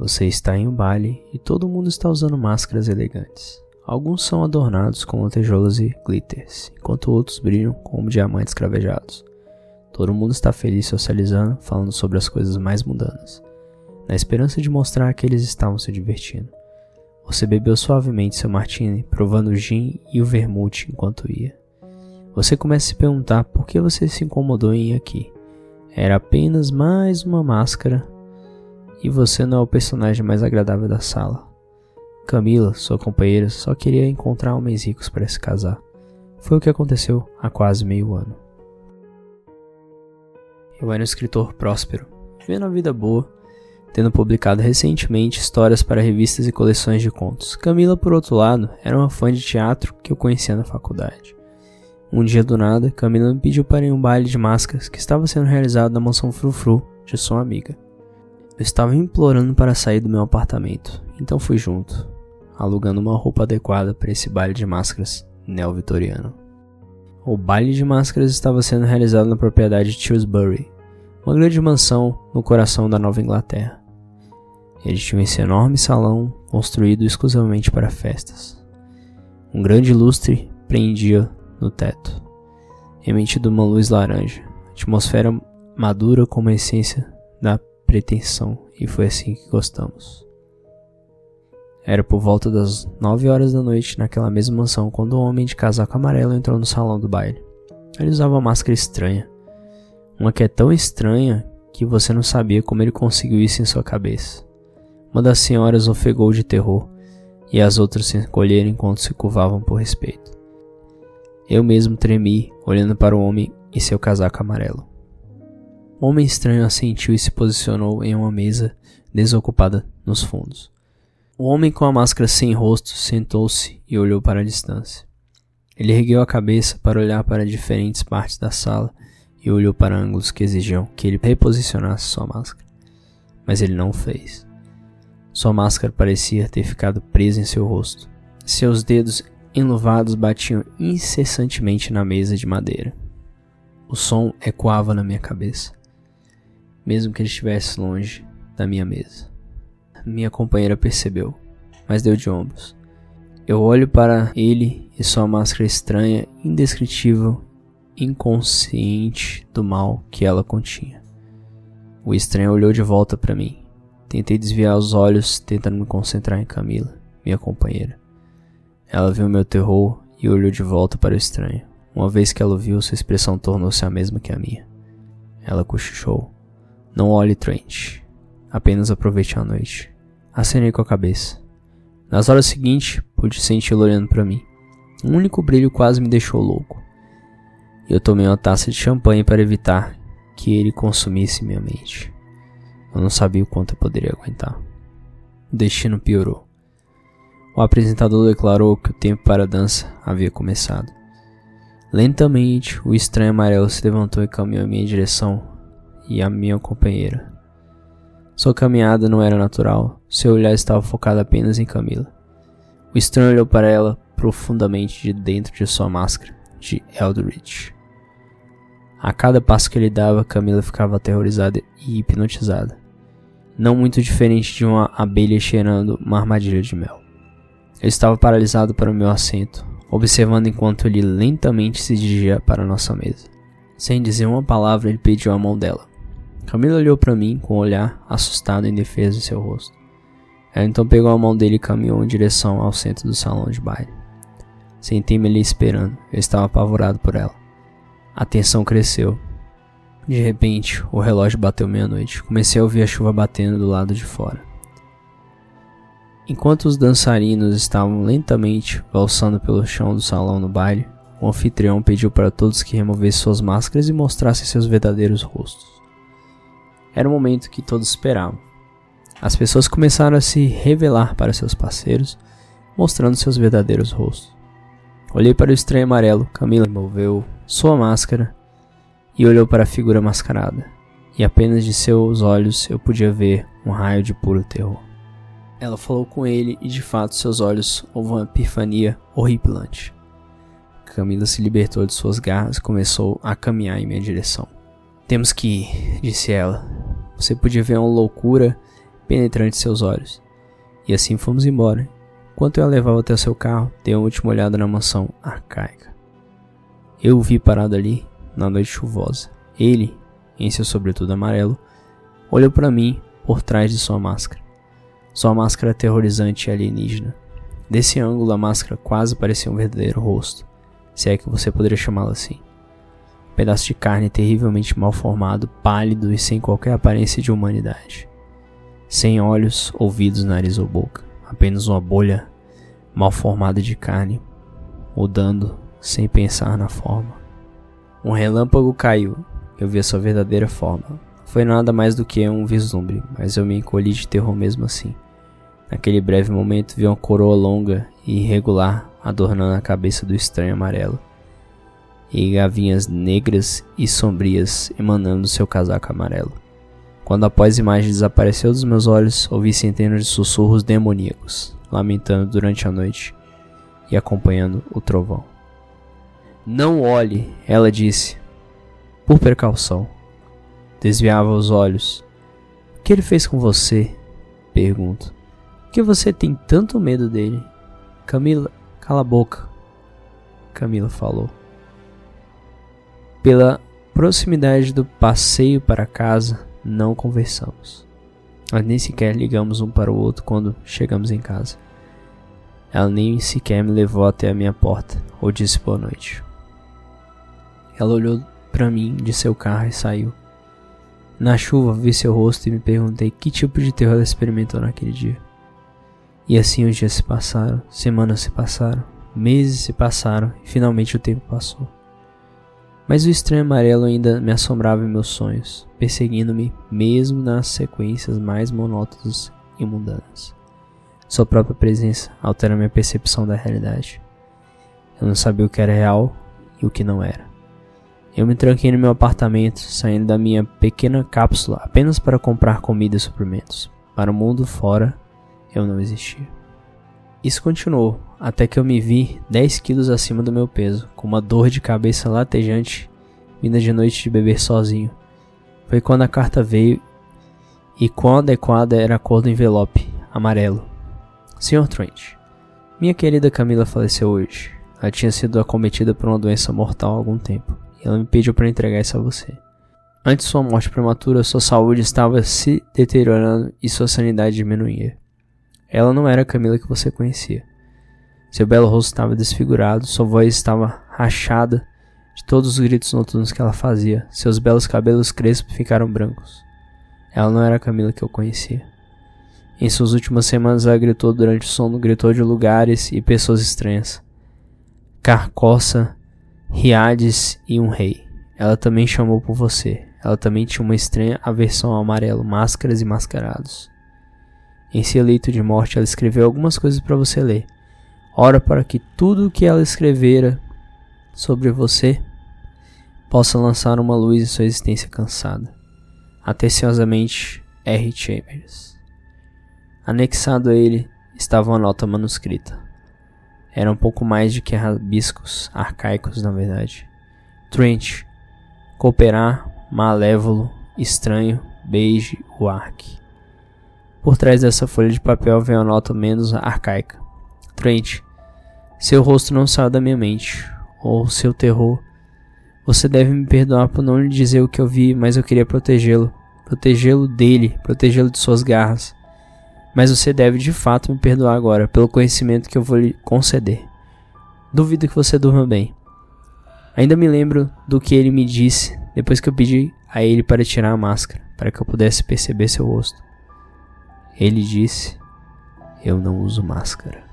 Você está em um baile e todo mundo está usando máscaras elegantes. Alguns são adornados com lantejoulas e glitters, enquanto outros brilham como diamantes cravejados. Todo mundo está feliz socializando, falando sobre as coisas mais mundanas, na esperança de mostrar que eles estavam se divertindo. Você bebeu suavemente seu martini, provando o gin e o vermute enquanto ia. Você começa a se perguntar por que você se incomodou em ir aqui. Era apenas mais uma máscara e você não é o personagem mais agradável da sala. Camila, sua companheira, só queria encontrar homens ricos para se casar. Foi o que aconteceu há quase meio ano. Eu era um escritor próspero, vivendo a vida boa, tendo publicado recentemente histórias para revistas e coleções de contos. Camila, por outro lado, era uma fã de teatro que eu conhecia na faculdade. Um dia do nada, Camila me pediu para ir a um baile de máscaras que estava sendo realizado na mansão Frufru de sua amiga. Eu estava implorando para sair do meu apartamento, então fui junto, alugando uma roupa adequada para esse baile de máscaras neo-vitoriano. O baile de máscaras estava sendo realizado na propriedade de Tewsbury, uma grande mansão no coração da Nova Inglaterra. Ele tinha esse enorme salão construído exclusivamente para festas. Um grande lustre prendia no teto, emitindo uma luz laranja, atmosfera madura como a essência da pretensão, e foi assim que gostamos. Era por volta das nove horas da noite naquela mesma mansão quando o homem de casaco amarelo entrou no salão do baile. Ele usava uma máscara estranha, uma que é tão estranha que você não sabia como ele conseguiu isso em sua cabeça. Uma das senhoras ofegou de terror e as outras se encolheram enquanto se curvavam por respeito. Eu mesmo tremi olhando para o homem e seu casaco amarelo. Homem estranho assentiu e se posicionou em uma mesa desocupada nos fundos. O homem com a máscara sem rosto sentou-se e olhou para a distância. Ele ergueu a cabeça para olhar para diferentes partes da sala e olhou para ângulos que exigiam que ele reposicionasse sua máscara. Mas ele não o fez. Sua máscara parecia ter ficado presa em seu rosto. Seus dedos enluvados batiam incessantemente na mesa de madeira. O som ecoava na minha cabeça mesmo que ele estivesse longe da minha mesa. Minha companheira percebeu, mas deu de ombros. Eu olho para ele e sua máscara estranha, indescritível, inconsciente do mal que ela continha. O estranho olhou de volta para mim. Tentei desviar os olhos, tentando me concentrar em Camila, minha companheira. Ela viu meu terror e olhou de volta para o estranho. Uma vez que ela o viu, sua expressão tornou-se a mesma que a minha. Ela cochichou. Não olhe Trent. Apenas aproveite a noite. Acenei com a cabeça. Nas horas seguintes, pude senti-lo olhando para mim. Um único brilho quase me deixou louco. Eu tomei uma taça de champanhe para evitar que ele consumisse minha mente. Eu não sabia o quanto eu poderia aguentar. O destino piorou. O apresentador declarou que o tempo para a dança havia começado. Lentamente, o estranho amarelo se levantou e caminhou em minha direção e a minha companheira. Sua caminhada não era natural, seu olhar estava focado apenas em Camila. O estranho olhou para ela profundamente de dentro de sua máscara de Eldritch. A cada passo que ele dava, Camila ficava aterrorizada e hipnotizada. Não muito diferente de uma abelha cheirando uma armadilha de mel. Eu estava paralisado para o meu assento, observando enquanto ele lentamente se dirigia para nossa mesa. Sem dizer uma palavra, ele pediu a mão dela. Camila olhou para mim com um olhar assustado em defesa de seu rosto. Ela então pegou a mão dele e caminhou em direção ao centro do salão de baile. Sentei-me ali esperando. Eu estava apavorado por ela. A tensão cresceu. De repente, o relógio bateu meia-noite. Comecei a ouvir a chuva batendo do lado de fora. Enquanto os dançarinos estavam lentamente valsando pelo chão do salão no baile, o anfitrião pediu para todos que removessem suas máscaras e mostrassem seus verdadeiros rostos. Era o momento que todos esperavam. As pessoas começaram a se revelar para seus parceiros, mostrando seus verdadeiros rostos. Olhei para o estranho amarelo, Camila moveu sua máscara e olhou para a figura mascarada, e apenas de seus olhos eu podia ver um raio de puro terror. Ela falou com ele e de fato seus olhos houve uma epifania horripilante. Camila se libertou de suas garras e começou a caminhar em minha direção. Temos que ir, disse ela. Você podia ver uma loucura penetrante em seus olhos. E assim fomos embora. Enquanto eu a levava até seu carro, dei uma última olhada na mansão arcaica. Eu o vi parado ali, na noite chuvosa. Ele, em seu sobretudo amarelo, olhou para mim por trás de sua máscara. Sua máscara aterrorizante e alienígena. Desse ângulo, a máscara quase parecia um verdadeiro rosto, se é que você poderia chamá-lo assim. Pedaço de carne terrivelmente mal formado, pálido e sem qualquer aparência de humanidade. Sem olhos, ouvidos, nariz ou boca. Apenas uma bolha mal formada de carne, mudando sem pensar na forma. Um relâmpago caiu. Eu vi a sua verdadeira forma. Foi nada mais do que um vislumbre, mas eu me encolhi de terror mesmo assim. Naquele breve momento vi uma coroa longa e irregular adornando a cabeça do estranho amarelo, e gavinhas negras e sombrias emanando do seu casaco amarelo. Quando a imagem desapareceu dos meus olhos, ouvi centenas de sussurros demoníacos, lamentando durante a noite e acompanhando o trovão. Não olhe, ela disse, por precaução. Desviava os olhos. O que ele fez com você? Pergunto. Por que você tem tanto medo dele? Camila, cala a boca. Camila falou. Pela proximidade do passeio para casa, não conversamos. Nós nem sequer ligamos um para o outro quando chegamos em casa. Ela nem sequer me levou até a minha porta ou disse boa noite. Ela olhou para mim de seu carro e saiu. Na chuva vi seu rosto e me perguntei que tipo de terror ela experimentou naquele dia. E assim os dias se passaram, semanas se passaram, meses se passaram e finalmente o tempo passou. Mas o estranho amarelo ainda me assombrava em meus sonhos, perseguindo-me mesmo nas sequências mais monótonas e mundanas. Sua própria presença altera minha percepção da realidade. Eu não sabia o que era real e o que não era. Eu me tranquei no meu apartamento, saindo da minha pequena cápsula apenas para comprar comida e suprimentos. Para o mundo fora, eu não existia. Isso continuou, até que eu me vi 10 quilos acima do meu peso, com uma dor de cabeça latejante, vinda de noite de beber sozinho. Foi quando a carta veio e quão adequada era a cor do envelope, amarelo. Sr. Trent, minha querida Camila faleceu hoje. Ela tinha sido acometida por uma doença mortal há algum tempo e ela me pediu para entregar isso a você. Antes de sua morte prematura, sua saúde estava se deteriorando e sua sanidade diminuía. Ela não era a Camila que você conhecia. Seu belo rosto estava desfigurado, sua voz estava rachada de todos os gritos noturnos que ela fazia. Seus belos cabelos crespos ficaram brancos. Ela não era a Camila que eu conhecia. Em suas últimas semanas, ela gritou durante o sono, gritou de lugares e pessoas estranhas. Carcoça Riades e um rei. Ela também chamou por você. Ela também tinha uma estranha aversão ao amarelo, máscaras e mascarados. Em seu leito de morte, ela escreveu algumas coisas para você ler. Ora para que tudo o que ela escrevera sobre você possa lançar uma luz em sua existência cansada. Atenciosamente, R. Chambers. Anexado a ele estava uma nota manuscrita. Era um pouco mais de que rabiscos arcaicos, na verdade. Trent, cooperar, malévolo, estranho, beige, Wark. Por trás dessa folha de papel vem a nota menos arcaica. Trent, seu rosto não saiu da minha mente, ou seu terror. Você deve me perdoar por não lhe dizer o que eu vi, mas eu queria protegê-lo. Protegê-lo dele, protegê-lo de suas garras mas você deve de fato me perdoar agora pelo conhecimento que eu vou lhe conceder. Duvido que você durma bem. Ainda me lembro do que ele me disse depois que eu pedi a ele para tirar a máscara, para que eu pudesse perceber seu rosto. Ele disse: Eu não uso máscara.